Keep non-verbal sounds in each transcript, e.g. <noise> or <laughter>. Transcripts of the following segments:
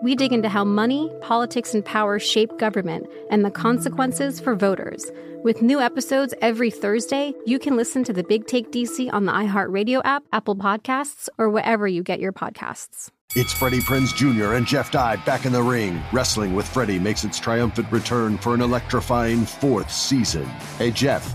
We dig into how money, politics, and power shape government and the consequences for voters. With new episodes every Thursday, you can listen to the Big Take DC on the iHeartRadio app, Apple Podcasts, or wherever you get your podcasts. It's Freddie Prinze Jr. and Jeff Dye back in the ring. Wrestling with Freddie makes its triumphant return for an electrifying fourth season. Hey, Jeff.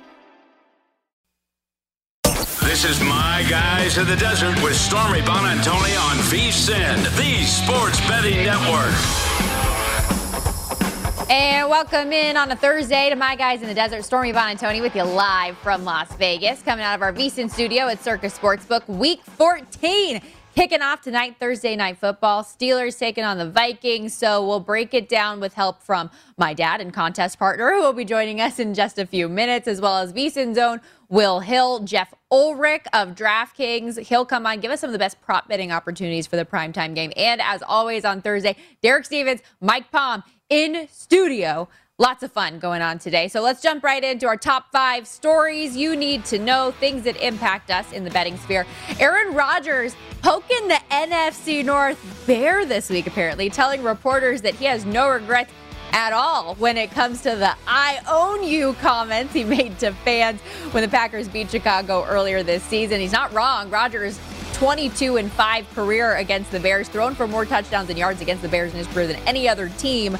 This is My Guys in the Desert with Stormy Buonantony on VSIN, the Sports Betting Network. And welcome in on a Thursday to My Guys in the Desert. Stormy Buonantony with you live from Las Vegas, coming out of our VSIN studio at Circa Sportsbook, Week 14. Kicking off tonight, Thursday night football. Steelers taking on the Vikings. So we'll break it down with help from my dad and contest partner, who will be joining us in just a few minutes, as well as VSIN Zone, Will Hill, Jeff Ulrich of DraftKings. He'll come on, give us some of the best prop betting opportunities for the primetime game. And as always on Thursday, Derek Stevens, Mike Palm in studio Lots of fun going on today. So let's jump right into our top five stories you need to know, things that impact us in the betting sphere. Aaron Rodgers poking the NFC North bear this week, apparently, telling reporters that he has no regrets at all when it comes to the I own you comments he made to fans when the Packers beat Chicago earlier this season. He's not wrong. Rodgers 22 and 5 career against the Bears, thrown for more touchdowns and yards against the Bears in his career than any other team.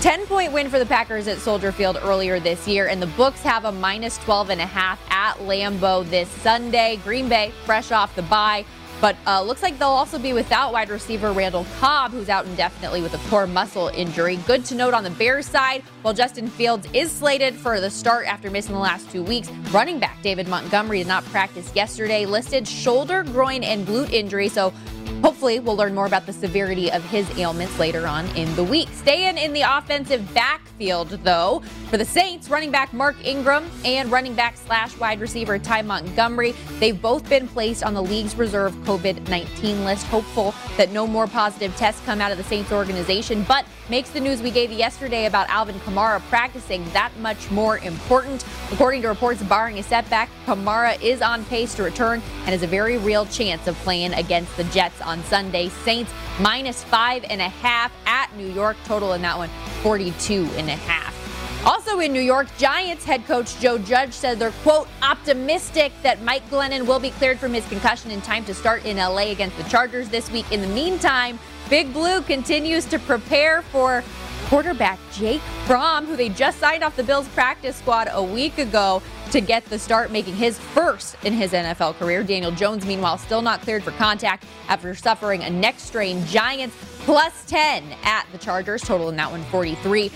10 point win for the Packers at Soldier Field earlier this year, and the books have a minus 12 and a half at Lambeau this Sunday. Green Bay, fresh off the bye, but uh, looks like they'll also be without wide receiver Randall Cobb, who's out indefinitely with a core muscle injury. Good to note on the Bears side, while Justin Fields is slated for the start after missing the last two weeks, running back David Montgomery did not practice yesterday, listed shoulder, groin, and glute injury. So Hopefully, we'll learn more about the severity of his ailments later on in the week. Staying in the offensive backfield, though, for the Saints, running back Mark Ingram and running back slash wide receiver Ty Montgomery, they've both been placed on the league's reserve COVID 19 list. Hopeful that no more positive tests come out of the Saints organization, but makes the news we gave yesterday about Alvin Kamara practicing that much more important. According to reports, barring a setback, Kamara is on pace to return and has a very real chance of playing against the Jets on Sunday. Saints minus five and a half at New York. Total in that one, 42 and a half. Also in New York, Giants head coach Joe Judge said they're, quote, optimistic that Mike Glennon will be cleared from his concussion in time to start in LA against the Chargers this week. In the meantime, Big Blue continues to prepare for quarterback Jake Fromm, who they just signed off the Bills practice squad a week ago to get the start, making his first in his NFL career. Daniel Jones, meanwhile, still not cleared for contact after suffering a neck strain. Giants plus 10 at the Chargers, total in that one 43.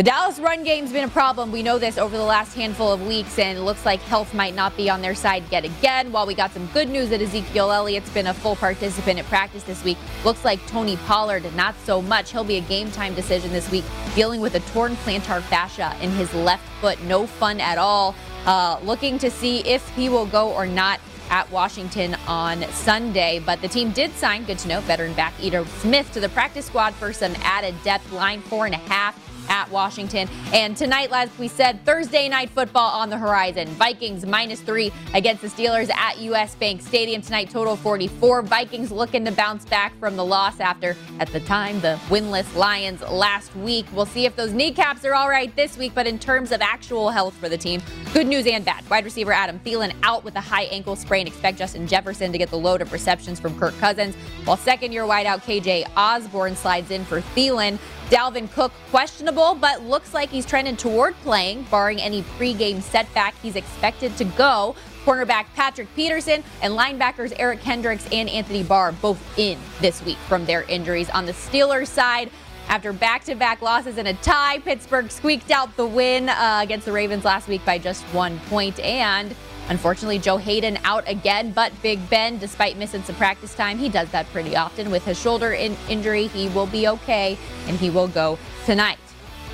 The Dallas run game's been a problem. We know this over the last handful of weeks, and it looks like health might not be on their side yet again. While we got some good news that Ezekiel Elliott's been a full participant at practice this week, looks like Tony Pollard not so much. He'll be a game time decision this week, dealing with a torn plantar fascia in his left foot. No fun at all. Uh, looking to see if he will go or not at Washington on Sunday. But the team did sign, good to know, veteran back Ito Smith to the practice squad for some added depth, line four and a half at Washington. And tonight, like we said, Thursday night football on the horizon. Vikings minus three against the Steelers at US Bank Stadium tonight, total 44. Vikings looking to bounce back from the loss after, at the time, the winless Lions last week. We'll see if those kneecaps are all right this week, but in terms of actual health for the team, good news and bad. Wide receiver Adam Thielen out with a high ankle sprain. Expect Justin Jefferson to get the load of receptions from Kirk Cousins, while second year wideout KJ Osborn slides in for Thielen. Dalvin Cook questionable, but looks like he's trending toward playing, barring any pregame setback. He's expected to go. Cornerback Patrick Peterson and linebackers Eric Kendricks and Anthony Barr both in this week from their injuries. On the Steelers side, after back to back losses and a tie, Pittsburgh squeaked out the win uh, against the Ravens last week by just one point. And Unfortunately, Joe Haden out again, but Big Ben, despite missing some practice time, he does that pretty often with his shoulder in- injury. He will be okay, and he will go tonight.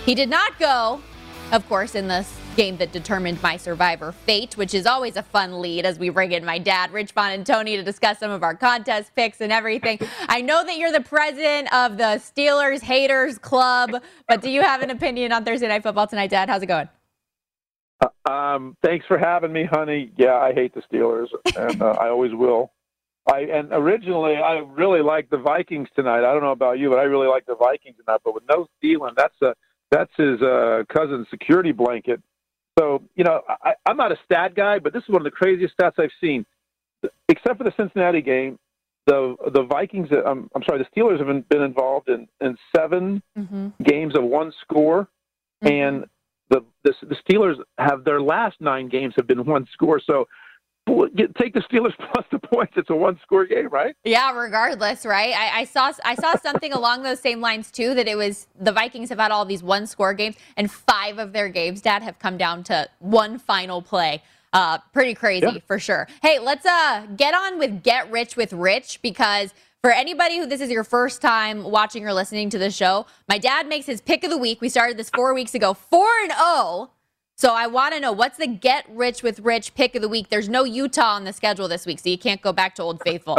He did not go, of course, in this game that determined my survivor fate, which is always a fun lead as we bring in my dad, Rich Buonantony, to discuss some of our contest picks and everything. I know that you're the president of the Steelers Haters Club, but do you have an opinion on Thursday Night Football tonight, Dad? How's it going? Uh, um, thanks for having me, honey. Yeah, I hate the Steelers, and uh, I always will. I and originally I really liked the Vikings tonight. I don't know about you, but I really like the Vikings tonight. But with no Thielen, that's a that's his uh, Cousins' security blanket. So you know, I, I'm not a stat guy, but this is one of the craziest stats I've seen. Except for the Cincinnati game, the the Vikings. Um, I'm sorry, the Steelers have been, been involved in in 7 mm-hmm. games of one score, mm-hmm. and the, the the Steelers have their last nine games have been one score. So take the Steelers <laughs> plus the points. It's a one score game, right? Yeah, regardless, right? I, I, saw I saw something <laughs> along those same lines too. That it was the Vikings have had all these one score games, and five of their games, Dad, have come down to one final play. Uh, pretty crazy yeah. for sure. Hey, let's uh get on with get rich with Rich because for anybody who this is your first time watching or listening to the show, my dad makes his pick of the week. We started this four weeks ago, four and zero. Oh. So I want to know what's the get rich with Rich pick of the week. There's no Utah on the schedule this week, so you can't go back to Old Faithful.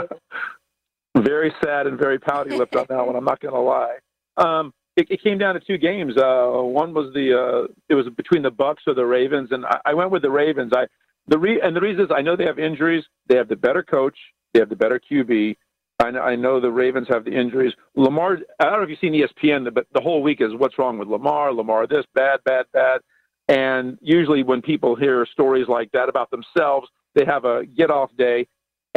<laughs> very sad and very pouty lipped on that one. I'm not going to lie. Um, it, it, came down to two games. Uh, one was the uh, it was between the Bucks or the Ravens, and I, I went with the Ravens. I the re- and the reason is I know they have injuries. They have the better coach. They have the better QB. I know, I know the Ravens have the injuries. Lamar, I don't know if you've seen ESPN, but the whole week is what's wrong with Lamar, Lamar this, bad, bad, bad. And usually when people hear stories like that about themselves, they have a get off day.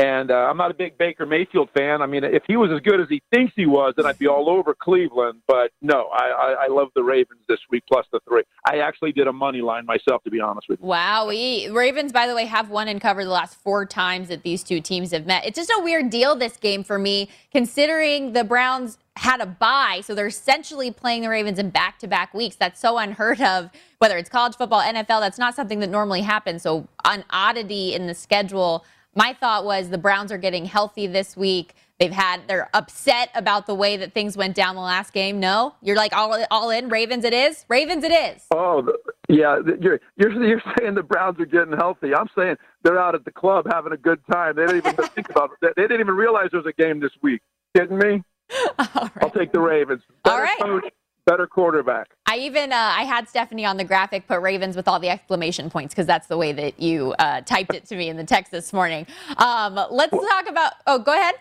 And uh, I'm not a big Baker Mayfield fan. I mean, if he was as good as he thinks he was, then I'd be all over Cleveland. But no, I, I, I love the Ravens this week plus the three. I actually did a money line myself, to be honest with you. Wow. We, Ravens, by the way, have won and covered the last four times that these two teams have met. It's just a weird deal, this game for me, considering the Browns had a bye. So they're essentially playing the Ravens in back to back weeks. That's so unheard of, whether it's college football, NFL. That's not something that normally happens. So, an oddity in the schedule my thought was the Browns are getting healthy this week. They've had they're upset about the way that things went down the last game. No, you're like all all in Ravens. It is Ravens. It is. Oh yeah, you're you're you're saying the Browns are getting healthy. I'm saying they're out at the club having a good time. They didn't even <laughs> think about it. They didn't even realize there was a game this week. Kidding me? <laughs> I'll take the Ravens. Better all right. Coach, better quarterback. I even uh, I had Stephanie on the graphic put Ravens with all the exclamation points because that's the way that you uh, typed it to me in the text this morning. Um, let's well, talk about. Oh, go ahead.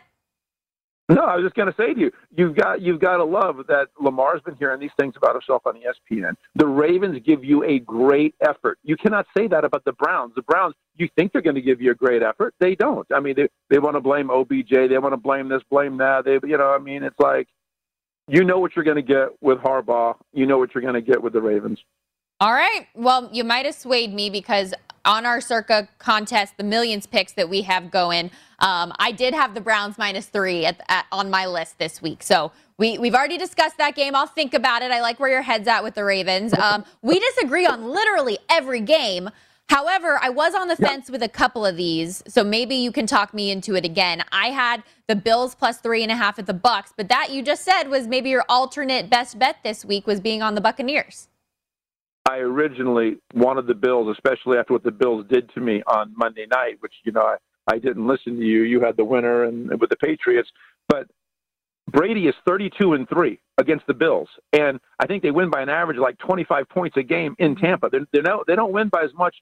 No, I was just going to say to you, you've got you've got to love that Lamar's been hearing these things about himself on ESPN. The Ravens give you a great effort. You cannot say that about the Browns. The Browns, you think they're going to give you a great effort, they don't. I mean, they they want to blame OBJ, they want to blame this, blame that. They, you know, I mean, it's like you know what you're going to get with Harbaugh. You know what you're going to get with the Ravens. All right. Well, you might have swayed me because on our circa contest, the millions picks that we have going. Um, I did have the Browns minus three at, at, on my list this week. So we, we've already discussed that game. I'll think about it. I like where your head's at with the Ravens. Um, we disagree on literally every game. However, I was on the fence with a couple of these, so maybe you can talk me into it again. I had the Bills plus three and a half at the Bucks, but that you just said was maybe your alternate best bet this week was being on the Buccaneers. I originally wanted the Bills, especially after what the Bills did to me on Monday night, which you know I, I didn't listen to you. You had the winner and with the Patriots, but Brady is 32 and three against the Bills, and I think they win by an average of like 25 points a game in Tampa. They're, they're no, they don't win by as much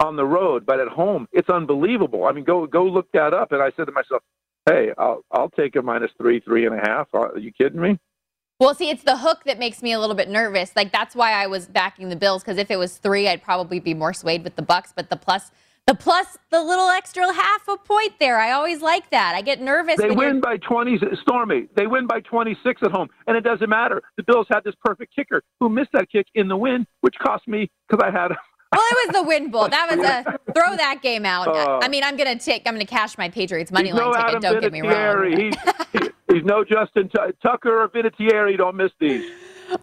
on the road, but at home, it's unbelievable. I mean, go go look that up. And I said to myself, "Hey, I'll I'll take a minus three, three and a half. Are you kidding me?" Well, see, it's the hook that makes me a little bit nervous. Like that's why I was backing the Bills because if it was three, I'd probably be more swayed with the Bucks. But the plus, the plus, the little extra half a point there, I always like that. I get nervous. They win you're... by twenty, Stormy. They win by twenty six at home, and it doesn't matter. The Bills had this perfect kicker who missed that kick in the win, which cost me because I had well, it was the wind bowl. That was a <laughs> throw that game out. Uh, I mean, I'm gonna take. I'm gonna cash my Patriots money line no ticket. Adam don't get me wrong. He's, he's no Justin T- Tucker or Vinatieri. Don't miss these.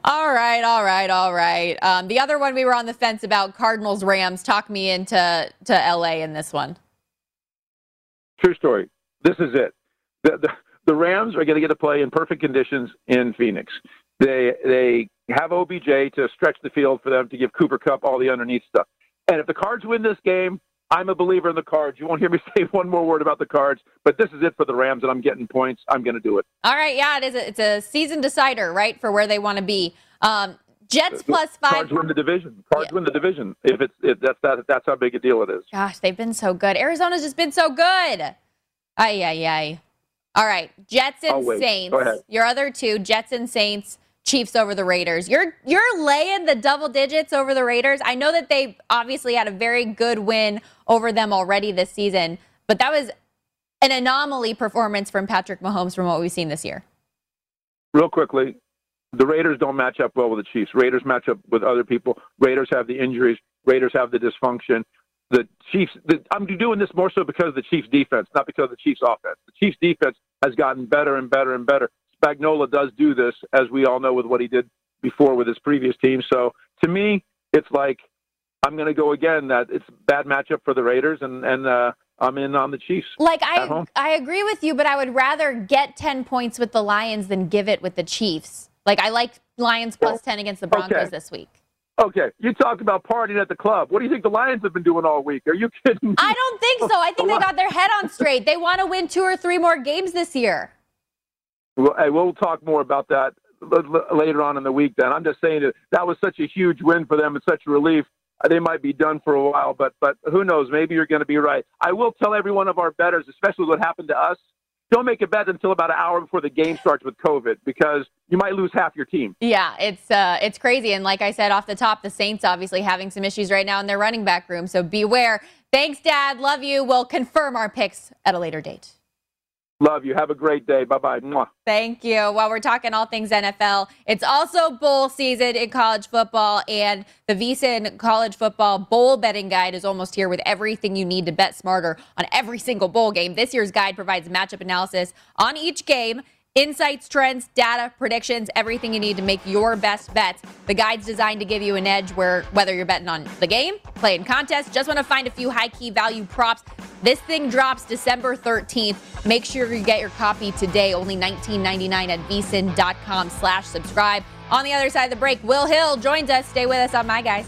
All right, all right, all right. Um, the other one we were on the fence about Cardinals Rams. Talk me into to LA in this one. True story. This is it. The, the, the Rams are going to get to play in perfect conditions in Phoenix. They they have OBJ to stretch the field for them to give Cooper Kupp all the underneath stuff. And if the Cards win this game, I'm a believer in the Cards. You won't hear me <laughs> say one more word about the Cards, but this is it for the Rams, and I'm getting points. I'm going to do it. All right, yeah, it is. A, it's a season decider, right, for where they want to be. Um, Jets plus five. Cards win the division. Cards yeah. win the division. If it's if that's that that's how big a deal it is. Gosh, they've been so good. Arizona's just been so good. Ay ay ay. All right, Jets and Saints. Your other two, Jets and Saints. Chiefs over the Raiders. You're you're laying the double digits over the Raiders. I know that they obviously had a very good win over them already this season, but that was an anomaly performance from Patrick Mahomes from what we've seen this year. Real quickly, the Raiders don't match up well with the Chiefs. Raiders match up with other people. Raiders have the injuries. Raiders have the dysfunction. The Chiefs. The, I'm doing this more so because of the Chiefs' defense, not because of the Chiefs' offense. The Chiefs' defense has gotten better and better and better. Spagnuolo does do this, as we all know with what he did before with his previous team. So to me, it's like I'm going to go again that it's bad matchup for the Raiders, and and uh, I'm in on the Chiefs. Like I I agree with you, but I would rather get ten points with the Lions than give it with the Chiefs. Like I like Lions plus ten against the Broncos okay. this week. Okay, you talked about partying at the club. What do you think the Lions have been doing all week? Are you kidding? Me? I don't think so. I think they <laughs> got their head on straight. They want to win two or three more games this year. Well, we'll talk more about that later on in the week. Then I'm just saying that that was such a huge win for them and such a relief. Uh, they might be done for a while, but but who knows? Maybe you're going to be right. I will tell every one of our betters, especially what happened to us. Don't make a bet until about an hour before the game starts with COVID because you might lose half your team. Yeah, it's uh, it's crazy. And like I said off the top, the Saints obviously having some issues right now in their running back room. So beware. Thanks, Dad. Love you. We'll confirm our picks at a later date. Love you. Have a great day. Bye bye. Thank you. While we're talking all things NFL, it's also bowl season in college football, and the VSIN College Football Bowl Betting Guide is almost here with everything you need to bet smarter on every single bowl game. This year's guide provides matchup analysis on each game Insights, trends, data, predictions, everything you need to make your best bets. The guide's designed to give you an edge where whether you're betting on the game, playing contests, just want to find a few high key value props. This thing drops December 13th. Make sure you get your copy today, only $19.99 at vsin.com slash subscribe. On the other side of the break, Will Hill joins us. Stay with us on My Guys.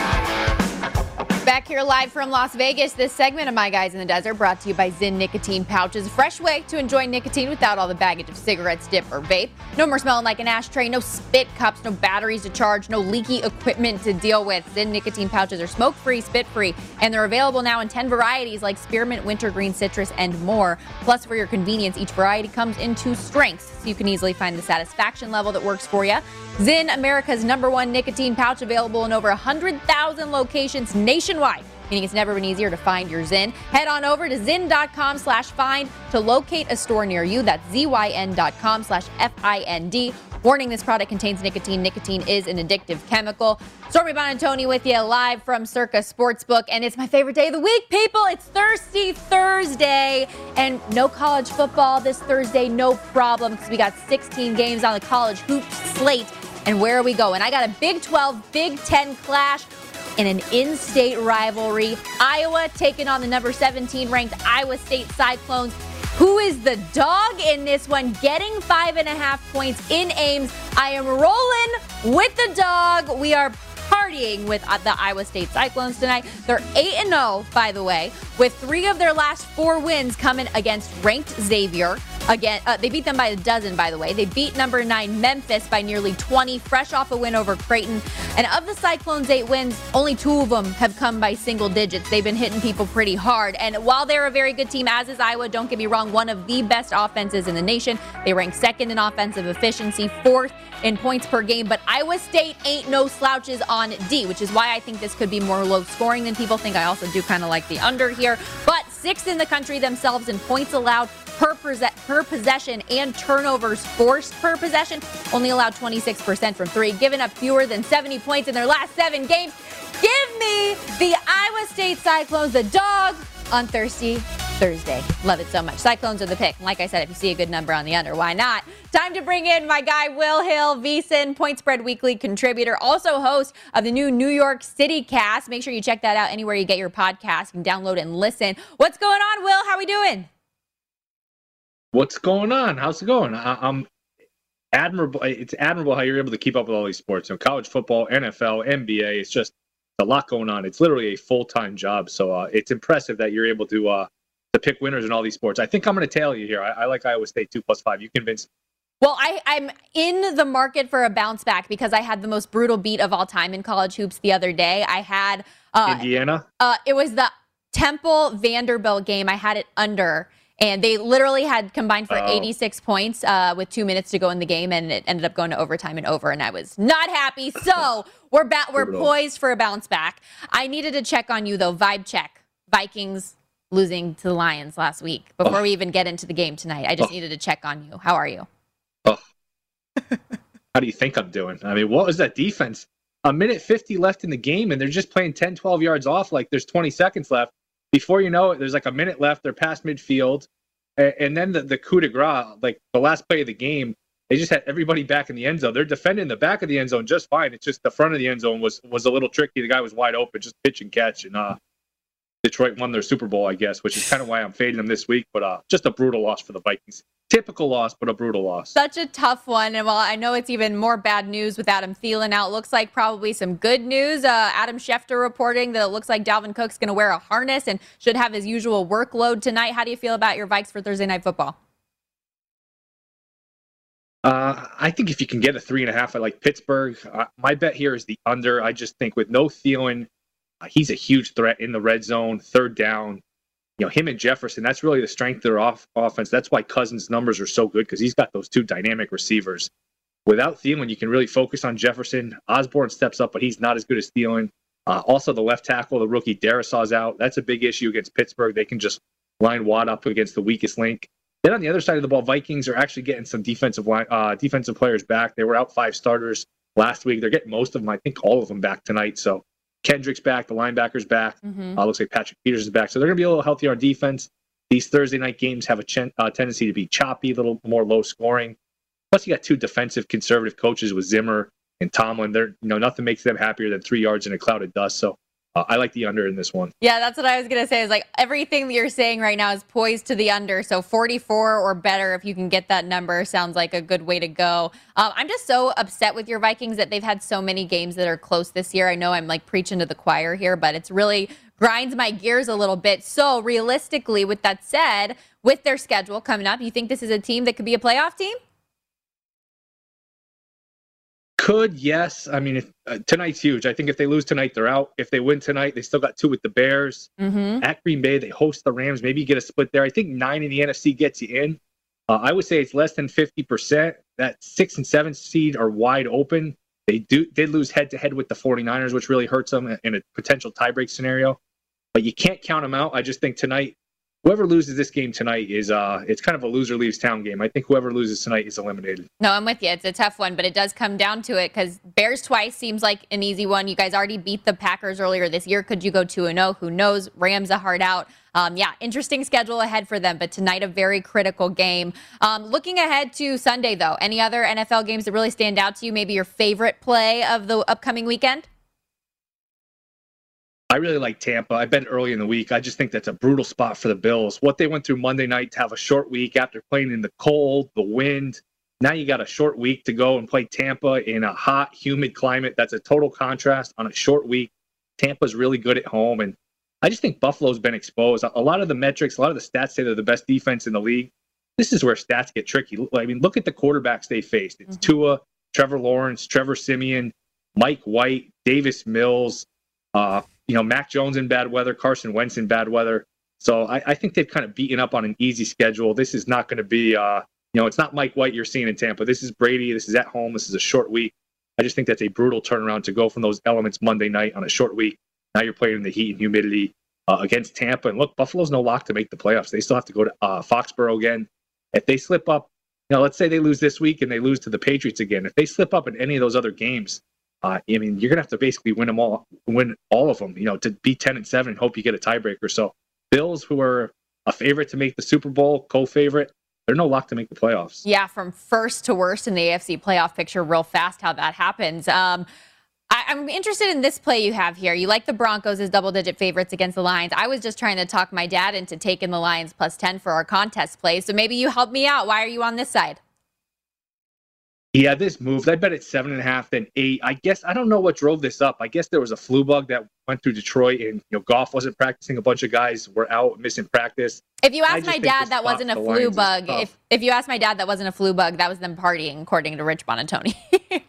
Back here live from Las Vegas, this segment of My Guys in the Desert brought to you by Zyn Nicotine Pouches. A fresh way to enjoy nicotine without all the baggage of cigarettes, dip, or vape. No more smelling like an ashtray, no spit cups, no batteries to charge, no leaky equipment to deal with. Zyn Nicotine Pouches are smoke free, spit free, and they're available now in 10 varieties like spearmint, wintergreen, citrus, and more. Plus, for your convenience, each variety comes in two strengths, so you can easily find the satisfaction level that works for you. Zyn, America's number one nicotine pouch, available in over 100,000 locations nationwide. Meaning it's never been easier to find your Zyn. Head on over to zyn.com slash find to locate a store near you. That's zyn.com slash F-I-N-D. Warning, this product contains nicotine. Nicotine is an addictive chemical. Stormy Buonantony with you live from Circa Sportsbook. And it's my favorite day of the week, people. It's Thirsty Thursday. And no college football this Thursday, no problem, because we got 16 games on the college hoops slate. And where are we going? I got a Big 12, Big 10 clash in an in-state rivalry. Iowa taking on the number 17 ranked Iowa State Cyclones. Who is the dog in this one? Getting five and a half points in Ames. I am rolling with the dog. We are partying with uh, the Iowa State Cyclones tonight. They're 8 and 0, by the way, with three of their last four wins coming against ranked Xavier. Again, uh, they beat them by a dozen, by the way. They beat number nine Memphis by nearly 20, fresh off a win over Creighton. And of the Cyclones' eight wins, only two of them have come by single digits. They've been hitting people pretty hard. And while they're a very good team, as is Iowa, don't get me wrong, one of the best offenses in the nation. They rank second in offensive efficiency, fourth in points per game. But Iowa State ain't no slouches on D, which is why I think this could be more low scoring than people think. I also do kind of like the under here. But sixth in the country themselves in points allowed per, per possession and turnovers forced per possession. Only allowed 26% from three, given up fewer than 70 points in their last seven games. Give me the Iowa State Cyclones, the dog, on Thursday. Thursday. Love it so much. Cyclones are the pick. Like I said, if you see a good number on the under, why not? Time to bring in my guy, Will Hill, VSIN, Point Spread Weekly contributor, also host of the new New York City cast. Make sure you check that out anywhere you get your podcast. You can download and listen. What's going on, Will? How are we doing? What's going on? How's it going? I- am admirable. It's admirable how you're able to keep up with all these sports. You know, college football, NFL, NBA. It's just a lot going on. It's literally a full time job. So uh, it's impressive that you're able to uh, to pick winners in all these sports. I think I'm going to tail you here. I, I like Iowa State two plus five. You convinced. Well, I, I'm in the market for a bounce back because I had the most brutal beat of all time in college hoops the other day. I had uh, Indiana. Uh, it was the Temple Vanderbilt game. I had it under. And they literally had combined for oh. 86 points uh, with two minutes to go in the game, and it ended up going to overtime and over. And I was not happy. <laughs> So we're ba- we're poised for a bounce back. I needed to check on you though. Vibe check. Vikings losing to the Lions last week. Before oh. we even get into the game tonight, I just oh. needed to check on you. How are you? Oh. How do you think I'm doing? I mean, what was that defense? A minute 50 left in the game, and they're just playing 10, 12 yards off like there's 20 seconds left. Before you know it, there's like a minute left. They're past midfield. And then the, the coup de grace, like the last play of the game, they just had everybody back in the end zone. They're defending the back of the end zone just fine. It's just the front of the end zone was was a little tricky. The guy was wide open, just pitch and catch, and uh, Detroit won their Super Bowl, I guess, which is kind of why I'm fading them this week. But uh, just a brutal loss for the Vikings. Typical loss, but a brutal loss. Such a tough one. And while I know it's even more bad news with Adam Thielen out, looks like probably some good news. Uh, Adam Schefter reporting that it looks like Dalvin Cook's going to wear a harness and should have his usual workload tonight. How do you feel about your Vikes for Thursday Night Football? Uh, I think if you can get a three and a half, I like Pittsburgh. Uh, my bet here is the under. I just think with no Thielen, uh, he's a huge threat in the red zone, third down. You know, him and Jefferson, that's really the strength of their off- offense. That's why Cousins' numbers are so good because he's got those two dynamic receivers. Without Thielen, you can really focus on Jefferson. Osborn steps up, but he's not as good as Thielen. Uh, also, the left tackle, the rookie Darrisaw's out. That's a big issue against Pittsburgh. They can just line Watt up against the weakest link. Then on the other side of the ball, Vikings are actually getting some defensive line, uh, defensive players back. They were out five starters last week. They're getting most of them, I think, all of them back tonight. So Kendricks back, the linebacker's back. Mm-hmm. Uh, looks like Patrick Peters is back. So they're going to be a little healthier on defense. These Thursday night games have a ch- uh, tendency to be choppy, a little more low scoring. Plus, you got two defensive conservative coaches with Zimmer and Tomlin. They're you know nothing makes them happier than three yards in a cloud of dust. So uh, I like the under in this one. Yeah, that's what I was going to say. Is like everything that you're saying right now is poised to the under. So 44 or better, if you can get that number, sounds like a good way to go. Um, I'm just so upset with your Vikings that they've had so many games that are close this year. I know I'm like preaching to the choir here, but it's really grinds my gears a little bit. So realistically, with that said, with their schedule coming up, you think this is a team that could be a playoff team? Could yes. I mean, if, uh, tonight's huge. I think if they lose tonight, they're out. If they win tonight, they still got two with the Bears mm-hmm. at Green Bay. They host the Rams. Maybe you get a split there. I think nine in the NFC gets you in. Uh, I would say it's less than fifty percent. That six and seven seed are wide open. They do did lose head to head with the 49ers, which really hurts them in a potential tiebreak scenario. But you can't count them out. I just think tonight whoever loses this game tonight is uh it's kind of a loser leaves town game. I think whoever loses tonight is eliminated. No, I'm with you. It's a tough one, but it does come down to it because Bears twice seems like an easy one. You guys already beat the Packers earlier this year. Could you go two and zero? Oh? Who knows? Rams a hard out. Um, yeah, interesting schedule ahead for them, but tonight a very critical game. Um, looking ahead to Sunday, though, any other NFL games that really stand out to you? Maybe your favorite play of the upcoming weekend? I really like Tampa. I've been early in the week. I just think that's a brutal spot for the Bills. What they went through Monday night to have a short week after playing in the cold, the wind. Now you got a short week to go and play Tampa in a hot, humid climate. That's a total contrast on a short week. Tampa's really good at home. And I just think Buffalo's been exposed. A lot of the metrics, a lot of the stats say they're the best defense in the league. This is where stats get tricky. I mean, look at the quarterbacks they faced. It's mm-hmm. Tua, Trevor Lawrence, Trevor Siemian, Mike White, Davis Mills, uh, you know, Mac Jones in bad weather, Carson Wentz in bad weather. So I, I think they've kind of beaten up on an easy schedule. This is not going to be, uh, you know, it's not Mike White you're seeing in Tampa. This is Brady. This is at home. This is a short week. I just think that's a brutal turnaround to go from those elements Monday night on a short week. Now you're playing in the heat and humidity. uh, against Tampa. And look, Buffalo's no lock to make the playoffs. They still have to go to uh, Foxborough again. If they slip up, you know, let's say they lose this week and they lose to the Patriots again. If they slip up in any of those other games, uh, I mean, you're gonna have to basically win them all, win all of them. You know, to be ten and seven and hope you get a tiebreaker. So Bills, who are a favorite to make the Super Bowl, co-favorite, they're no lock to make the playoffs. Yeah, from first to worst in the AFC playoff picture, real fast how that happens. Um, I, am interested in this play you have here. You like the Broncos as double digit favorites against the Lions. I was just trying to talk my dad into taking the Lions plus 10 for our contest play. So maybe you help me out. Why are you on this side? Yeah, this moved. I bet it's seven and a half, then eight. I guess I don't know what drove this up. I guess there was a flu bug that went through Detroit, and you know, Goff wasn't practicing. A bunch of guys were out missing practice. If you ask my dad, that wasn't a flu bug. If if you ask my dad, that wasn't a flu bug. That was them partying, according to Rich Buonantony. <laughs>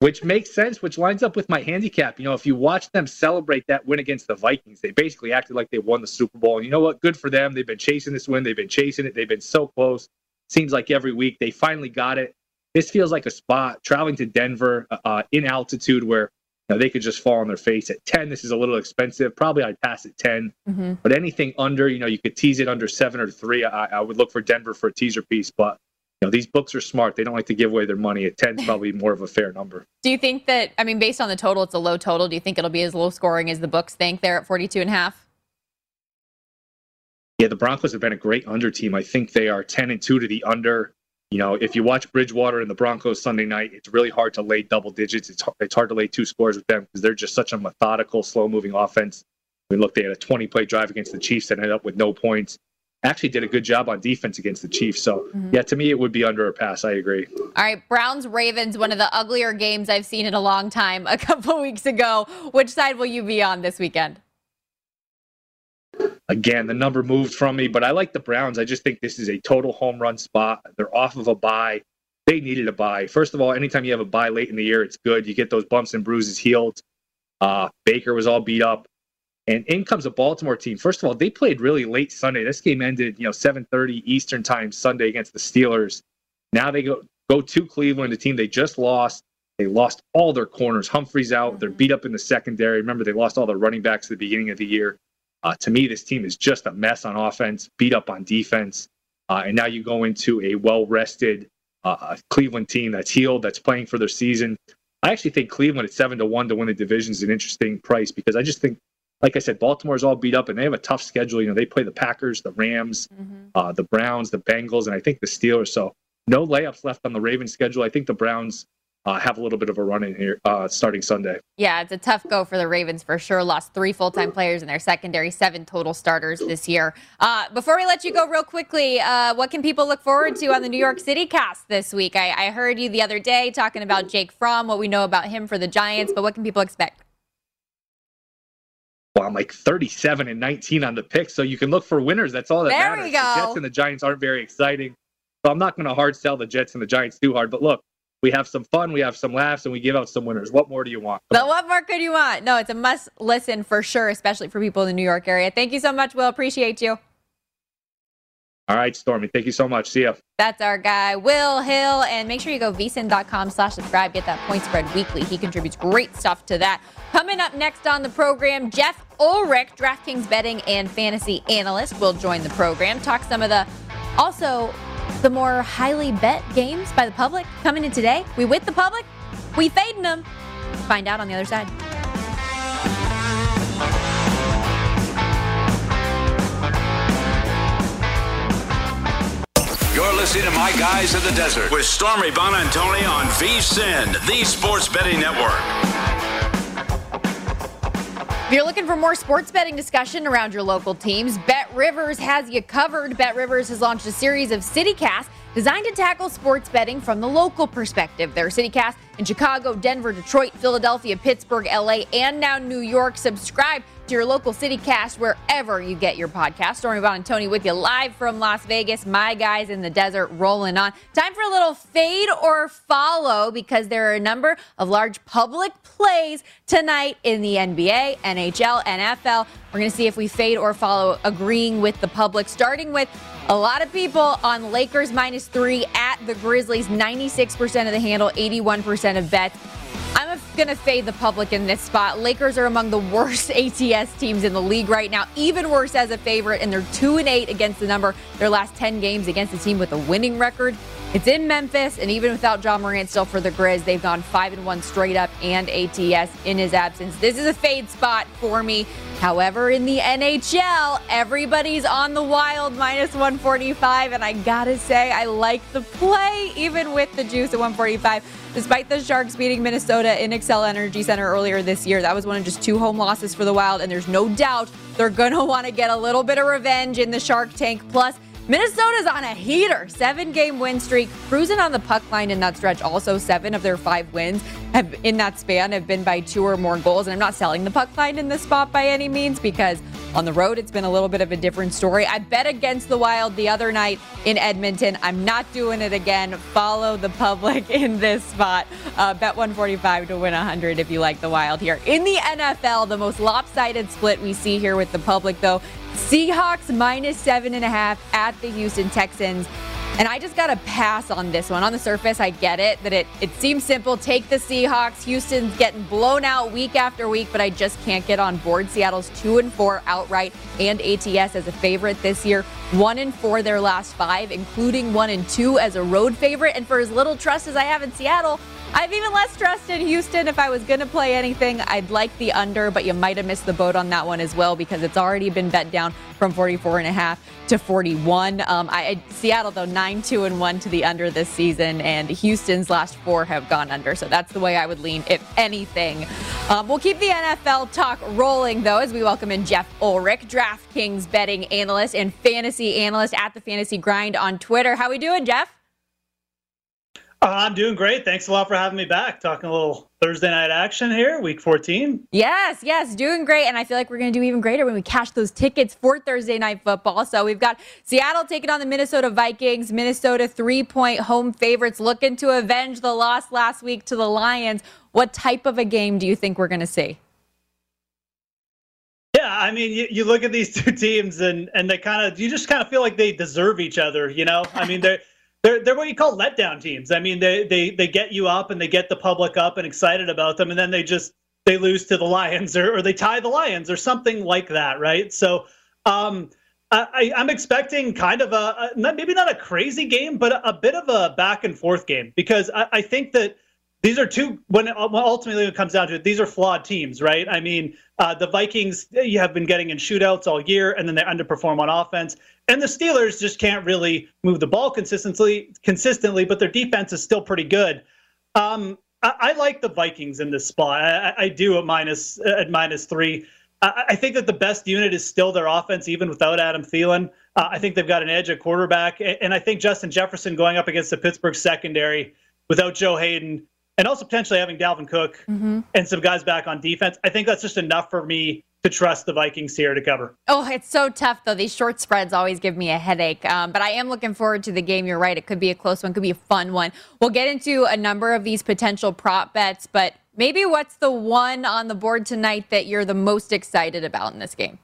which makes sense, which lines up with my handicap. You know, if you watch them celebrate that win against the Vikings, they basically acted like they won the Super Bowl. And you know what? Good for them. They've been chasing this win. They've been chasing it. They've been so close. Seems like every week they finally got it this feels like a spot traveling to Denver uh, uh, in altitude where you know, they could just fall on their face at 10. This is a little expensive. Probably I'd pass at 10. Mm-hmm. But anything under, you know, you could tease it under seven or three. I, I, would look for Denver for a teaser piece. But, you know, these books are smart. They don't like to give away their money. At 10 probably more of a fair number. Do you think that, I mean, based on the total, it's a low total. Do you think it'll be as low scoring as the books think there at 42 and a half? Yeah, the Broncos have been a great under team. I think they are 10 and 2 to the under. You know, if you watch Bridgewater and the Broncos Sunday night, it's really hard to lay double digits. It's hard, it's hard to lay two scores with them because they're just such a methodical, slow moving offense. I mean, look, they had a 20 play drive against the Chiefs that ended up with no points. Actually, did a good job on defense against the Chiefs. So, mm-hmm. yeah, to me, it would be under a pass. I agree. All right, Browns Ravens, one of the uglier games I've seen in a long time. <laughs> A couple weeks ago, which side will you be on this weekend? Again, the number moved from me, but I like the Browns. I just think this is a total home run spot. They're off of a bye. They needed a bye. First of all, anytime you have a bye late in the year, it's good. You get those bumps and bruises healed. Uh, Baker was all beat up. And in comes a Baltimore team. First of all, they played really late Sunday. This game ended, you know, 7:30 Eastern time Sunday against the Steelers. Now they go go to Cleveland, a team they just lost. They lost all their corners. Humphrey's out. They're beat up in the secondary. Remember, they lost all their running backs at the beginning of the year. Uh, to me, this team is just a mess on offense, beat up on defense. Uh, and now you go into a well rested uh, Cleveland team that's healed, that's playing for their season. I actually think Cleveland at seven to one to win the division is an interesting price because I just think, like I said, Baltimore's all beat up and they have a tough schedule. You know, they play the Packers, the Rams, mm-hmm. uh, the Browns, the Bengals, and I think the Steelers. So no layups left on the Ravens schedule. I think the Browns uh, have a little bit of a run in here uh, starting Sunday. Yeah, it's a tough go for the Ravens for sure. Lost three full time players in their secondary, seven total starters this year. Uh, before we let you go, real quickly, uh, what can people look forward to on the New York City cast this week? I, I heard you the other day talking about Jake Fromm, what we know about him for the Giants, but what can people expect? Well, I'm like 37 and 19 on the pick, so you can look for winners. That's all that there matters. We go. The Jets and the Giants aren't very exciting. So I'm not going to hard sell the Jets and the Giants too hard. But look, we have some fun, we have some laughs, and we give out some winners. What more do you want? But what more could you want? No, it's a must listen for sure, especially for people in the New York area. Thank you so much, Will. Appreciate you. All right, Stormy. Thank you so much. See ya. That's our guy, Will Hill. And make sure you go vsin.com slash subscribe. Get that point spread weekly. He contributes great stuff to that. Coming up next on the program, Jeff Ulrich, DraftKings betting and fantasy analyst, will join the program. Talk some of the also the more highly bet games by the public coming in today. We with the public? We fading them. Find out on the other side. You're listening to My Guys in the Desert with Stormy Buonantony on VSIN, the Sports Betting Network. If you're looking for more sports betting discussion around your local teams, Bet Rivers has you covered. Bet Rivers has launched a series of CityCast designed to tackle sports betting from the local perspective. There are CityCast in Chicago, Denver, Detroit, Philadelphia, Pittsburgh, LA, and now New York. Subscribe to your local CityCast wherever you get your podcast. Stormy Buonantony with you live from Las Vegas. My guys in the desert rolling on. Time for a little fade or follow because there are a number of large public plays tonight in the NBA, NHL, NFL. We're going to see if we fade or follow agreeing with the public, starting with a lot of people on Lakers minus three at the Grizzlies, 96% of the handle, 81% of bets. Going to fade the public in this spot. Lakers are among the worst <laughs> ATS teams in the league right now, even worse as a favorite, and they're 2 and 8 against the number their last 10 games against a team with a winning record. It's in Memphis, and even without Ja Morant still for the Grizz, they've gone 5 and 1 straight up and ATS in his absence. This is a fade spot for me. However, in the NHL, everybody's on the wild minus 145, and I gotta say, I like the play even with the juice at 145. Despite the Sharks beating Minnesota in Xcel Energy Center earlier this year, that was one of just two home losses for the Wild, and there's no doubt they're gonna <laughs> want to get a little bit of revenge in the Shark Tank. Plus, Minnesota's on a heater, seven game win streak, cruising on the puck line in that stretch. Also, seven of their five wins have in that span have been by two or more goals. And I'm not selling the puck line in this spot by any means because on the road it's been a little bit of a different story. I bet against the Wild the other night in Edmonton. I'm not doing it again. Follow the public <laughs> in this spot. Uh, bet 145 to win 100 if you like the Wild here. In the NFL, the most lopsided split we see here with the public though Seahawks minus seven and a half at the Houston Texans. And I just got to pass on this one. On the surface, I get it that it, it seems simple. Take the Seahawks. Houston's getting blown out week after week, but I just can't get on board. Seattle's two and four outright and ATS as a favorite this year. One and four their last five, including one and two as a road favorite. And for as little trust as I have in Seattle, I've even less trust in Houston. If I was going to play anything, I'd like the under, but you might have missed the boat on that one as well because it's already been bet down from 44 and a half to 41. Um, I, Seattle though nine two and one to the under this season, and Houston's last four have gone under. So that's the way I would lean, if anything. Um, we'll keep the NFL talk rolling though as we welcome in Jeff Ulrich, DraftKings betting analyst and fantasy analyst at the Fantasy Grind on Twitter. How we doing, Geoff? Uh, I'm doing great. Thanks a lot for having me back. Talking a little Thursday night action here, week 14. Yes, yes, doing great. And I feel like we're going to do even greater when we cash those tickets for Thursday night football. So we've got Seattle taking on the Minnesota Vikings. Minnesota three point home favorites looking to avenge the loss last week to the Lions. What type of a game do you think we're going to see? Yeah, I mean, you, you look at these <laughs> two teams and, and they kind of, you just kind of feel like they deserve each other, you know? I mean, they're. They're they're what you call letdown teams. I mean, they they they get you up and they get the public up and excited about them, and then they just they lose to the Lions or, or they tie the Lions or something like that, right? So, um, I, I'm expecting kind of a, a maybe not a crazy game, but a, a, bit of a back and forth game because I, I think that these are two when ultimately it comes down to it these are flawed teams right i mean uh, the vikings you have been getting in shootouts all year and then they underperform on offense and the steelers just can't really move the ball consistently consistently but their defense is still pretty good um, I, I, like the vikings in this spot i, I do at minus at minus three I, I, think that the best unit is still their offense even without adam Thielen. Uh, i think they've got an edge at quarterback and i think justin jefferson going up against the pittsburgh secondary without joe Haden, and also potentially having Dalvin Cook mm-hmm. and some guys back on defense. I think that's just enough for me to trust the Vikings here to cover. Oh, it's so tough though. These short spreads always give me a headache. Um, but I am looking forward to the game. You're right. It could be a close one. Could be a fun one. We'll get into a number of these potential prop bets, but maybe what's the one on the board tonight that you're the most excited about in this game?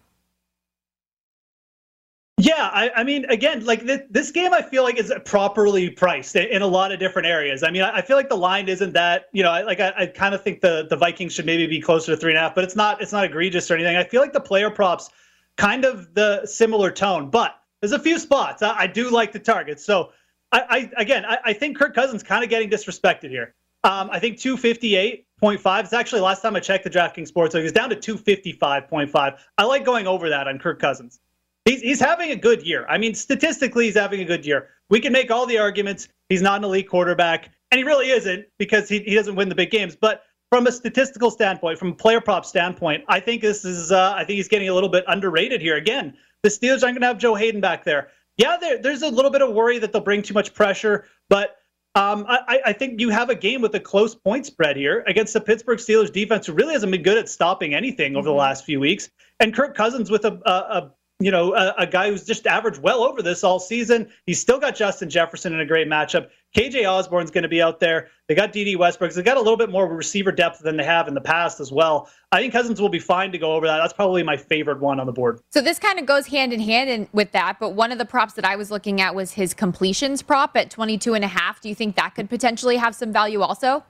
Yeah, I, I, mean, again, like th- this game, I feel like is properly priced in a lot of different areas. I mean, I, I feel like the line isn't that, you know, I, like I, I kind of think the the Vikings should maybe be closer to three and a half, but it's not. It's not egregious or anything. I feel like the player props kind of the similar tone, but there's a few spots I, do like the targets. So, I, again, I, think Kirk Cousins kind of getting disrespected here. Um, I think 258.5. It's actually last time I checked the DraftKings Sports, so he's down to 255.5. I like going over that on Kirk Cousins. He's, he's having a good year. I mean, statistically, he's having a good year. We can make all the arguments he's not an elite quarterback, and he really isn't because he, he doesn't win the big games. But from a statistical standpoint, from a player prop standpoint, I think this is uh, I think he's getting a little bit underrated here. Again, the Steelers aren't going to have Joe Haden back there. Yeah, there, there's a little bit of worry that they'll bring too much pressure, but um, I, I, think you have a game with a close point spread here against the Pittsburgh Steelers defense, who really hasn't been good at stopping anything over mm-hmm. the last few weeks, and Kirk Cousins with a, a, a you know, a, a, guy who's just averaged well over this all season. He's still got Justin Jefferson in a great matchup. KJ Osborn's going to be out there. They got Dede Westbrook. They got a little bit more receiver depth than they have in the past as well. I think Cousins will be fine to go over that. That's probably my favorite one on the board. So this kind of goes hand in hand in, with that. But one of the props that I was looking at was his completions prop at 22 and a half. Do you think that could potentially have some value also?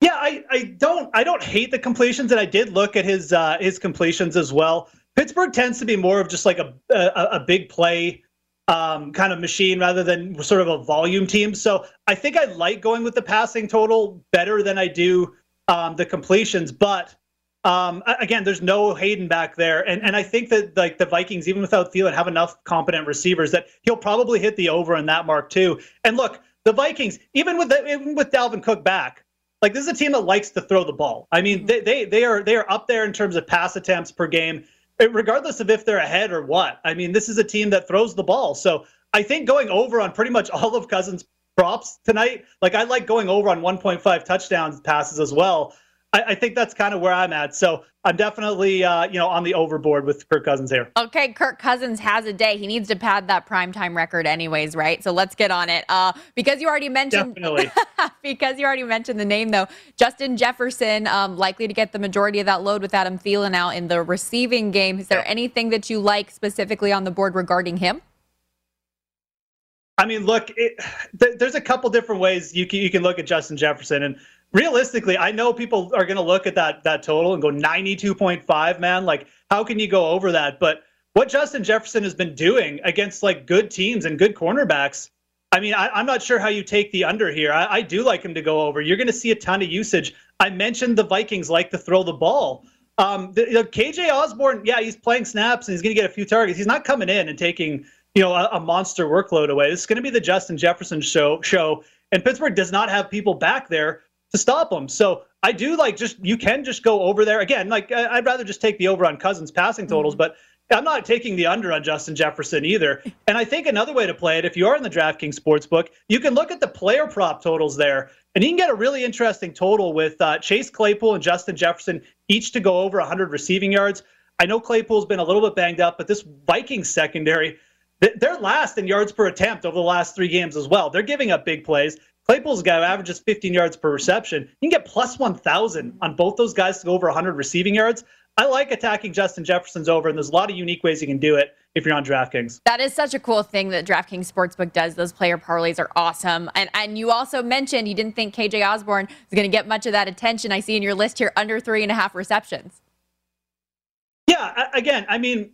Yeah, Yeah, I, I don't I don't hate the completions, and I did look at his uh, his completions as well. Pittsburgh tends to be more of just like a a, a big play um, kind of machine rather than sort of a volume team. So I think I like going with the passing total better than I do um, the completions. But um, again, there's no Haden back there, and and I think that like the Vikings, even without Thielen, have enough competent receivers that he'll probably hit the over in that mark too. And look, the Vikings, even with the, even with Dalvin Cook back, like this is a team that likes to throw the ball. I mean, they they they are they are up there in terms of pass attempts per game regardless of if they're ahead or what. I mean, this is a team that throws the ball. So I think going over on pretty much all of Cousins' props tonight, like I like going over on 1.5 touchdowns passes as well. I, I think that's kind of where I'm at. So I'm definitely, uh, you know, on the overboard with Kirk Cousins here. Okay, Kirk Cousins has a day. He needs to pad that primetime record, anyways, right? So let's get on it. Uh, because you already mentioned, <laughs> definitely. because you already mentioned the name, though, Justin Jefferson um, likely to get the majority of that load with Adam Thielen out in the receiving game. Is there yeah. anything that you like specifically on the board regarding him? I mean, look, it, th- there's a couple different ways you can, you can look at Justin Jefferson, and realistically, I know people are going to look at that that total and go 92.5, man. Like, how can you go over that? But what Justin Jefferson has been doing against like good teams and good cornerbacks, I mean, I, am not sure how you take the under here. I, I do like him to go over. You're going to see a ton of usage. I mentioned the Vikings like to throw the ball. Um, the, KJ Osborn, yeah, he's playing snaps and he's going to get a few targets. He's not coming in and taking you know a, a monster workload away. This is going to be the Justin Jefferson show. Show and Pittsburgh does not have people back there to stop them. So I do like just you can just go over there again. Like I'd rather just take the over on Cousins passing totals, mm-hmm. but I'm not taking the under on Justin Jefferson either. <laughs> And I think another way to play it, if you are in the DraftKings Sportsbook, you can look at the player prop totals there, and you can get a really interesting total with uh, Chase Claypool and Justin Jefferson each to go over 100 receiving yards. I know Claypool's been a little bit banged up, but this Vikings secondary, they're last in yards per attempt over the last three games as well. They're giving up big plays. Claypool's guy averages 15 yards per reception. You can get plus 1,000 on both those guys to go over 100 receiving yards. I like attacking Justin Jefferson's over, and there's a lot of unique ways you can do it if you're on DraftKings. That is such a cool thing that DraftKings Sportsbook does. Those player parlays are awesome. And and you also mentioned you didn't think KJ Osborn was going to get much of that attention. I see in your list here under three and a half receptions. Yeah, again, I mean,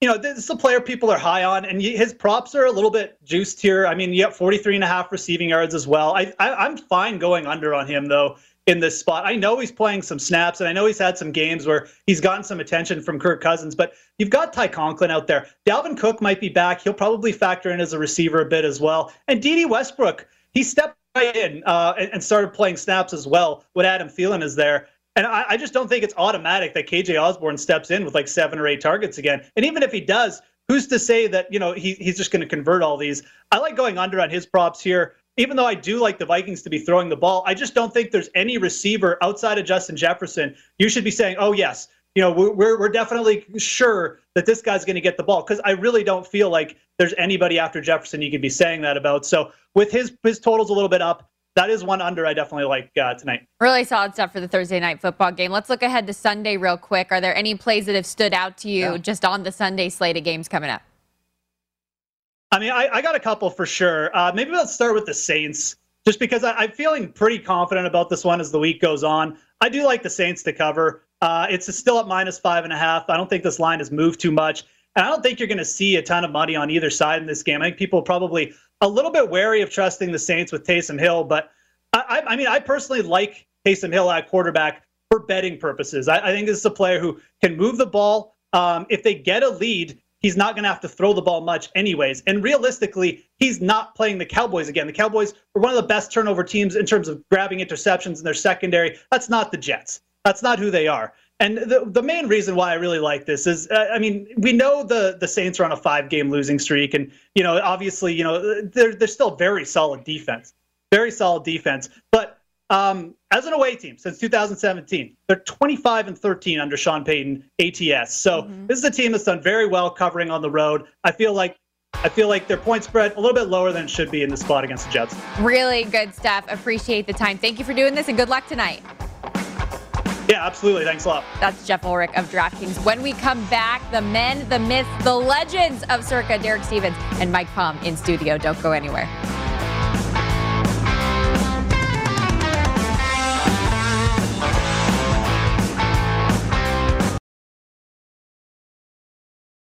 you know, this is a player people are high on, and his props are a little bit juiced here. I mean, you have 43 and a half receiving yards as well. I, I, am fine going under on him, though, in this spot. I know he's playing some snaps, and I know he's had some games where he's gotten some attention from Kirk Cousins, but you've got Ty Conklin out there. Dalvin Cook might be back. He'll probably factor in as a receiver a bit as well. And Dede Westbrook, he stepped right in uh, and, and started playing snaps as well when Adam Thielen is there. And I, I, just don't think it's automatic that KJ Osborn steps in with like seven or eight targets again. And even if he does, who's to say that, you know, he, he's just going to convert all these? I like going under on his props here. Even though I do like the Vikings to be throwing the ball, I just don't think there's any receiver outside of Justin Jefferson. You should be saying, oh, yes, you know, we're, we're definitely sure that this guy's going to get the ball because I really don't feel like there's anybody after Jefferson you could be saying that about. So with his his totals a little bit up, that is one under I definitely like uh, tonight. Really solid stuff for the Thursday night football game. Let's look ahead to Sunday real quick. Are there any plays that have stood out to you yeah. just on the Sunday slate of games coming up? I mean, I, I got a couple for sure. Uh, maybe let's start with the Saints, just because I, am feeling pretty confident about this one as the week goes on. I do like the Saints to cover. Uh, it's still at minus five and a half. I don't think this line has moved too much. And I don't think you're going to see a ton of money on either side in this game. I think people probably a little bit wary of trusting the Saints with Taysom Hill, but I, I mean, I personally like Taysom Hill at quarterback for betting purposes. I, I think this is a player who can move the ball. Um, if they get a lead, he's not going to have to throw the ball much, anyways. And realistically, he's not playing the Cowboys again. The Cowboys are one of the best turnover teams in terms of grabbing interceptions in their secondary. That's not the Jets. That's not who they are. And the the main reason why I really like this is, uh, I mean, we know the the Saints are on a five game losing streak, and you know, obviously, you know, they're they're still very solid defense very solid defense. But um, as an away team since 2017, they're 25 and 13 under Sean Payton ATS. So mm-hmm. this is a team that's done very well covering on the road. I feel like I feel like their point spread a little bit lower than it should be in the spot against the Jets. Really good stuff. Appreciate the time. Thank you for doing this and good luck tonight. Yeah, absolutely. Thanks a lot. That's Jeff Ulrich of DraftKings. When we come back, the men, the myths, the legends of Circa, Derek Stevens and Mike Palm in studio. Don't go anywhere.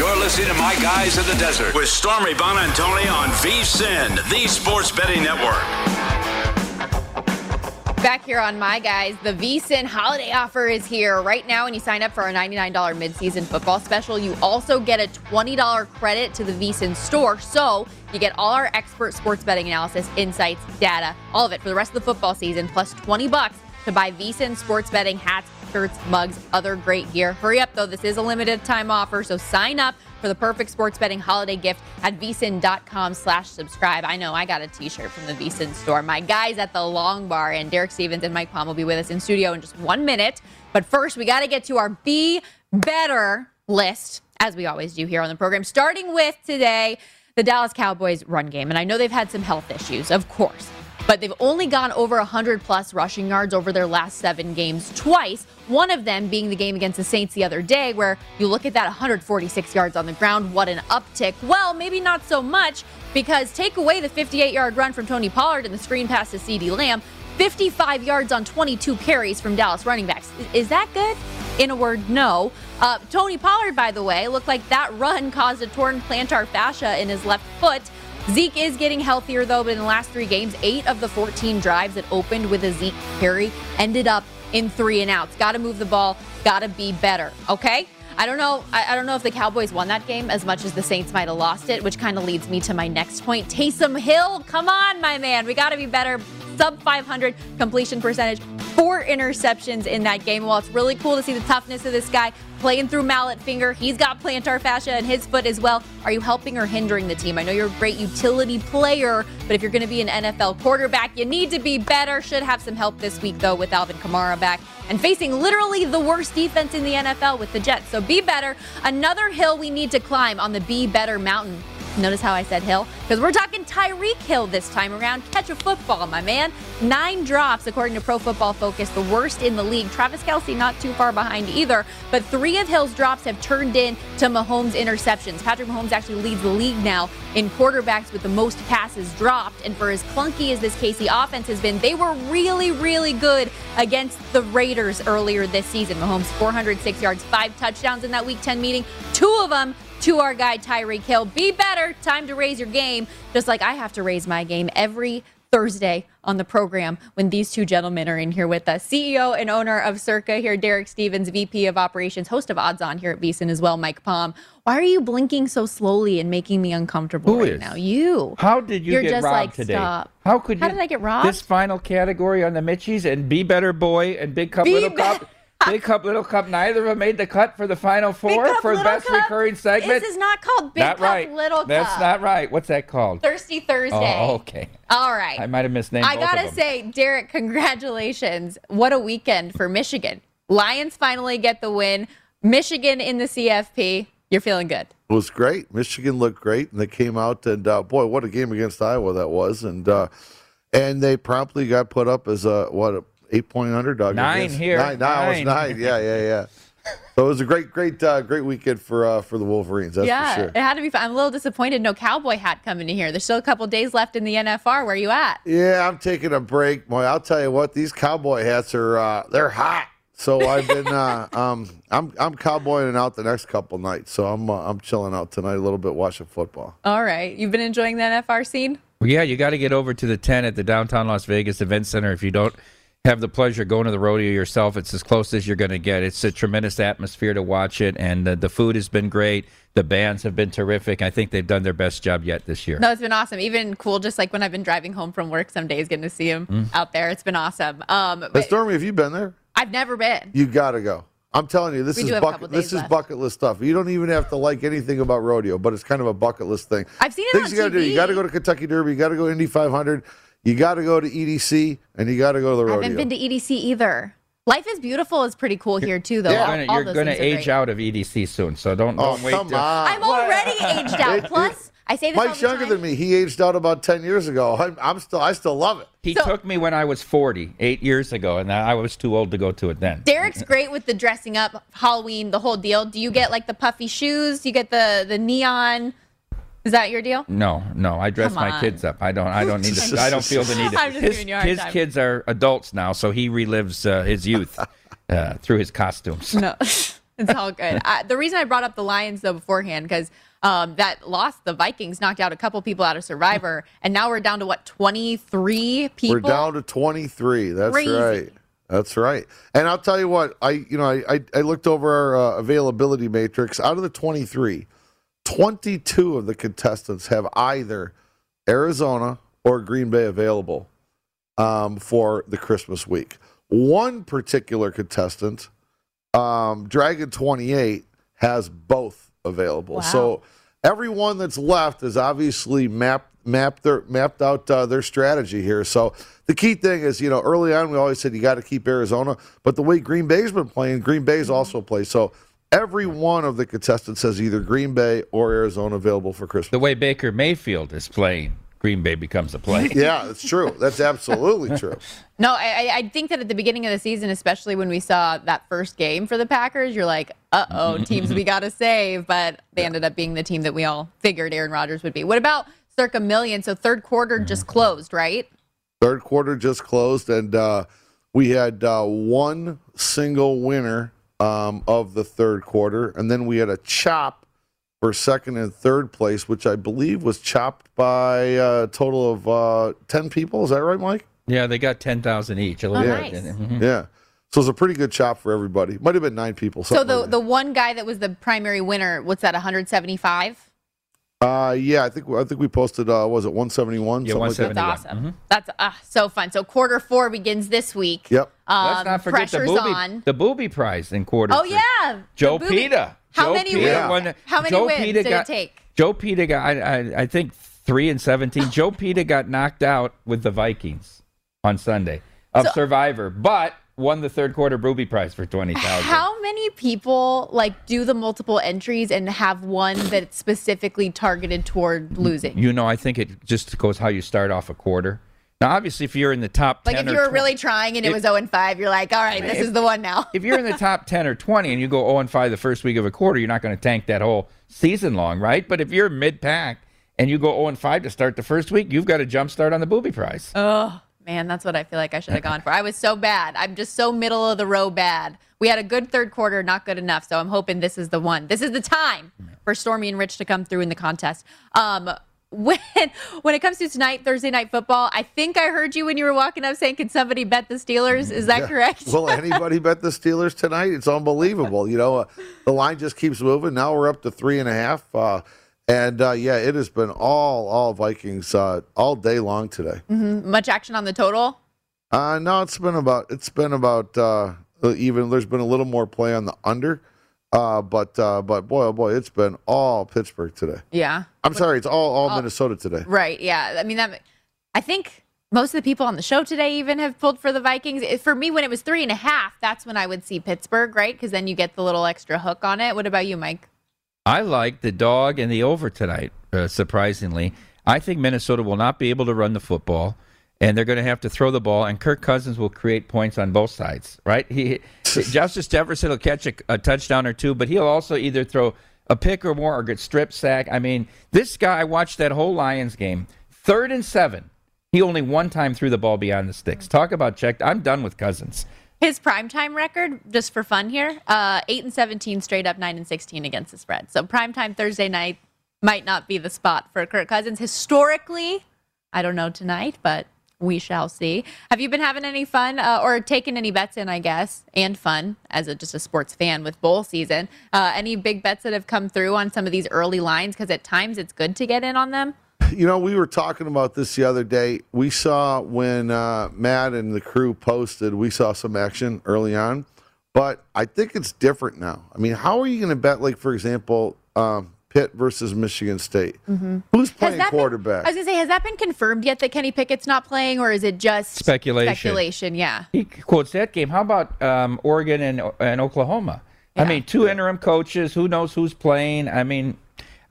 You're listening to My Guys in the Desert with Stormy Buonantony on VSIN, the Sports Betting Network. Back here on My Guys, the VSIN holiday offer is here. Right now, when you sign up for our $99 midseason football special, you also get a $20 credit to the VSIN store. So you get all our expert sports betting analysis, insights, data, all of it for the rest of the football season, plus 20 bucks to buy VSIN sports betting hats shirts, mugs, other great gear. Hurry up, though. This is a limited time offer, so sign up for the perfect sports betting holiday gift at vsin.com slash subscribe. I know I got a t-shirt from the vsin store. My guys at the Long Bar and Derek Stevens and Mike Palm will be with us in studio in just one minute. But first, we got to get to our Be Better list, as we always do here on the program, starting with today, the Dallas Cowboys run game. And I know they've had some health issues, of course but they've only gone over 100 plus rushing yards over their last seven games twice. One of them being the game against the Saints the other day, where you look at that 146 yards on the ground. What an uptick. Well, maybe not so much because take away the 58 yard run from Tony Pollard and the screen pass to CeeDee Lamb, 55 yards on 22 carries from Dallas running backs. Is that good? In a word, no. Uh, Tony Pollard, by the way, looked like that run caused a torn plantar fascia in his left foot. Zeke is getting healthier though, but in the last three games, eight of the 14 drives that opened with a Zeke carry ended up in three and outs. Got to move the ball. Got to be better. Okay. I don't know. I, I, don't know if the Cowboys won that game as much as the Saints might have lost it, which kind of leads me to my next point. Taysom Hill, come on, my man. We got to be better. Sub 500 completion percentage, four interceptions in that game. While it's really cool to see the toughness of this guy playing through mallet finger, he's got plantar fascia in his foot as well. Are you helping or hindering the team? I know you're a great utility player, but if you're going to be an NFL quarterback, you need to be better. Should have some help this week, though, with Alvin Kamara back and facing literally the worst defense in the NFL with the Jets. So be better. Another hill we need to climb on the Be Better Mountain. Notice how I said Hill? Because we're talking Tyreek Hill this time around. Catch a football, my man. Nine drops, according to Pro Football Focus, the worst in the league. Travis Kelce not too far behind either, but three of Hill's drops have turned in to Mahomes' interceptions. Patrick Mahomes actually leads the league now in quarterbacks with the most passes dropped. And for as clunky as this KC offense has been, they were really, really good against the Raiders earlier this season. Mahomes 406 yards, five touchdowns in that Week 10 meeting. Two of them to our guy Tyreek Hill. Be better. Time to raise your game, just like I have to raise my game every Thursday on the program when these two gentlemen are in here with us. CEO and owner of Circa here, Derek Stevens, VP of Operations, host of Odds On here at VSiN as well, Mike Palm. Why are you blinking so slowly and making me uncomfortable Who right is? now? You. How did you You're get just robbed like, today? Stop. How could you? How did I get robbed? This final category on the Mitchies and Be Better Boy and Big Cup Be Little Be- Cup. Big Cup Little Cup. Neither of them made the cut for the final four Cup, for best Cup? recurring segment. This is not called Big not Cup, right. Little That's Cup. That's not right. What's that called? Thirsty Thursday. Oh, okay. All right. I might have misnamed. I both gotta them. say, Derek, congratulations. What a weekend for Michigan. Lions finally get the win. Michigan in the CFP. You're feeling good. It was great. Michigan looked great, and they came out and uh, boy, what a game against Iowa that was, and uh, and they promptly got put up as a what a eight point underdog. Nine against- here. Nine. No, it was Nine. nine. Yeah, yeah, yeah. <laughs> So it was a great, great, uh, great weekend for uh, for the Wolverines. That's yeah, for sure. it had to be fun. I'm a little disappointed no cowboy hat coming to here. There's still a couple days left in the NFR. Where you at? Yeah, I'm taking a break. Boy, I'll tell you what, these cowboy hats are uh, they're hot. So I've been uh, <laughs> um, I'm I'm cowboying out the next couple nights. So I'm uh, I'm chilling out tonight a little bit, watching football. All right. You've been enjoying the NFR scene? Well, yeah, you got to get over to the 10 at the downtown Las Vegas Event Center. If you don't have the pleasure of going to the rodeo yourself, it's as close as you're going to get. It's a tremendous atmosphere to watch it, and uh, the food has been great. The bands have been terrific. I think they've done their best job yet this year. No, it's been awesome. Even cool, just like when I've been driving home from work some days, getting to see them Mm. out there. It's been awesome. Um, But but Stormy, have you been there? I've never been. You gotta go. I'm telling you, this We is do have a couple bucket. This days is bucket list stuff. You don't even have to like anything about rodeo, but it's kind of a bucket list thing. I've seen it Things on you gotta do. You got to go to Kentucky Derby. You got to go Indy 500. You got to go to EDC, and you got to go to the rodeo. I haven't been to EDC either. Life is beautiful is pretty cool here too, though. You're All- you're gonna age great. out of EDC soon, so don't, Oh, don't wait. come till- on. I'm already aged out. Plus, I say this Mike's all the younger time. than me. He aged out about 10 years ago. I'm, I'm still, I still love it. He took me when I was 40, eight years ago, and I was too old to go to it then. Derek's great with the dressing up, Halloween, the whole deal. Do you get like the puffy shoes? You get the the neon? Is that your deal? No, no, I dress Come my on. kids up. I don't. I don't need. To, I don't feel the need. To, <laughs> I'm just his giving you a hard his time. kids are adults now, so he relives uh, his youth <laughs> uh, through his costumes. No, <laughs> it's all good. I, the reason I brought up the Lions though beforehand because um, that loss, the Vikings knocked out a couple people out of Survivor, and now we're down to what twenty three people. We're down to 23. That's Crazy. right. That's right. And I'll tell you what, I you know I I, I looked over our uh, availability matrix. Out of the 23, 22 of the contestants have either Arizona or Green Bay available um, for the Christmas week. One particular contestant, um, Dragon 28, has both available. So everyone that's left is obviously mapped mapped their mapped out uh, their strategy here. So the key thing is, you know, early on we always said you got to keep Arizona, but the way Green Bay's been playing, Green Bay's also plays. So every one of the contestants has either Green Bay or Arizona available for Christmas. The way Baker Mayfield is playing, Green Bay becomes a play. <laughs> yeah, that's true. That's absolutely true. <laughs> No, I, I- I think that at the beginning of the season, especially when we saw that first game for the Packers, you're like, uh oh, <laughs> teams we got to save. But they ended up being the team that we all figured Aaron Rodgers would be. What about circa million? So third quarter just closed, right? Third quarter just closed, and uh, we had uh, one single winner um, of the third quarter, and then we had a chop for second and third place, which I believe was chopped by a total of uh, ten people. Is that right, Mike? Yeah, they got ten thousand each. A little yeah. bit. Mhm. Yeah. So it's a pretty good chop for everybody. Might have been nine people. So the like the one guy that was the primary winner, what's that? 175. That. uh, yeah, I think I think we posted. Uh, was it 171? Yeah, Something like that? That's awesome. That's uh, so fun. So quarter four begins this week. Yep. Um, Let's not forget the booby, on. the booby prize in quarter. Oh three. yeah, Joe the booby- Peta. How Joe many Peta wins? won- How many Joe wins Peta did got, it take? Joe Peta got, I, I, I think, three and seventeen. Joe <laughs> Peta got knocked out with the Vikings on Sunday of So- Survivor, but won the third quarter booby prize for twenty thousand. How many people like do the multiple entries and have one that's specifically targeted toward losing? You know, I think it just goes how you start off a quarter. Now, obviously, if you're in the top Like if you were 20 really trying and it was 0 and 5, you're like, all right, this If- is the one now. if you're in the <laughs> top 10 or 20 and you go 0 and 5 the first week of a quarter, you're not going to tank that whole season long, right? But if you're mid pack and you go 0 and 5 to start the first week, you've got a jump start on the booby prize. Oh, man, that's what I feel like I should have gone for. I was so bad. I'm just so middle of the row bad. We had a good third quarter, not good enough. So I'm hoping this is the one. This is the time for Stormy and Rich to come through in the contest. Um, <laughs> when when it comes to tonight, Thursday night football, I think I heard you when you were walking up saying, "Can somebody bet the Steelers?" Is that Yeah. correct? Will anybody bet the Steelers tonight? It's unbelievable. You know, uh, the line just keeps moving. Now we're up to three and a half. Uh, and uh, yeah, it has been all all Vikings uh, all day long today. Mhm. Much action on the total. Uh, no, it's been about it's been about uh, even. There's been a little more play on the under, uh, but uh, but boy oh boy, it's been all Pittsburgh today. Yeah. I'm sorry, it's all all All- Minnesota today. Right. Yeah. I mean, that. I think most of the people on the show today even have pulled for the Vikings. It- For me, when it was three and a half, that's when I would see Pittsburgh, right? Because then you get the little extra hook on it. What about you, Mike? I like the dog and the over tonight, uh, surprisingly. I think Minnesota will not be able to run the football, and they're going to have to throw the ball, and Kirk Cousins will create points on both sides, right? He, <laughs> Justice Jefferson will catch a, a touchdown or two, but he'll also either throw a pick or more or get strip sack. I mean, this guy, I watched that whole Lions game, third and seven. He only one time threw the ball beyond the sticks. Talk about checked. I'm done with Cousins. His primetime record, just for fun here, uh, eight and seventeen straight up, nine and sixteen against the spread. So primetime Thursday night might not be the spot for Kirk Cousins. Historically, I don't know tonight, but we shall see. Have you been having any fun uh, or taken any bets in? I guess and fun as a, just a sports fan with bowl season. Uh, any big bets that have come through on some of these early lines? Because at times it's good to get in on them. You know, we were talking about this the other day. We saw when uh, Matt and the crew posted, we saw some action early on, but I think it's different now. I mean, how are you going to bet, like, for example, um, Pitt versus Michigan State? Mhm. Who's playing that been- quarterback? I was gonna say, has that been confirmed yet that Kenny Pickett's not playing, or is it just Speculation. Speculation, yeah. He quotes that game. How about um, Oregon and, and Oklahoma? I mean, two interim coaches. Who knows who's playing? I mean,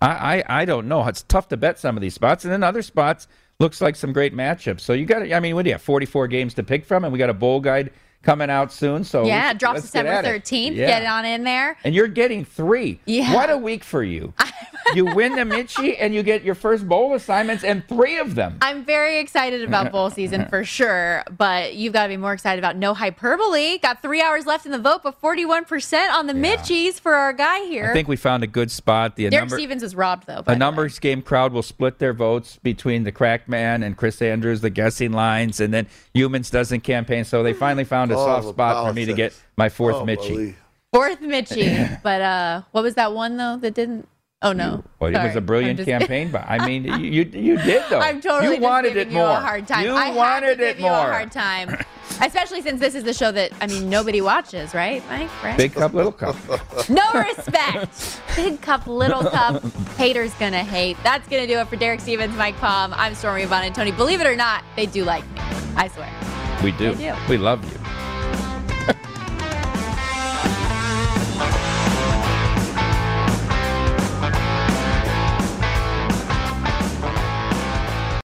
I, I I don't know. It's tough to bet some of these spots, and then other spots looks like some great matchups. So you got. I mean, what do you have? Forty four games to pick from, and we got a bowl guide coming out soon. So yeah, it drops get December it. thirteenth. Yeah. Get on in there. And you're getting three. Yeah. What a week for you. <laughs> you win the Mitchie, and you get your first bowl assignments, and three of them. I'm very excited about bowl season for <laughs> sure, but you've got to be more excited about no hyperbole. Got three hours left in the vote, but 41% on the Mitchies for our guy here. I think we found a good spot. The Derek number. Stevens is robbed though. A numbers game crowd will split their votes between the crack man and Chris Andrews, the guessing lines, and then Humans doesn't campaign. So they finally found a Oh, soft the spot for me to get my fourth Oh, Mitchie. believe. Fourth Mitchie. <laughs> but uh, what was that one though that didn't? Oh no. Well, it was a brilliant just- campaign, but I <laughs> mean, you you, you did though. I'm totally you just wanted giving it you a hard time. You I wanted have to it give you more. a hard time, especially since this is the show that I mean nobody watches, right, Mike? Right? Big cup, little cup. <laughs> No respect. Big cup, little cup. Haters gonna hate. That's gonna do it for Derek Stevens, Mike Palm. I'm Stormy Buonantony. Believe it or not, they do like me. I swear. We do. Do. We love you.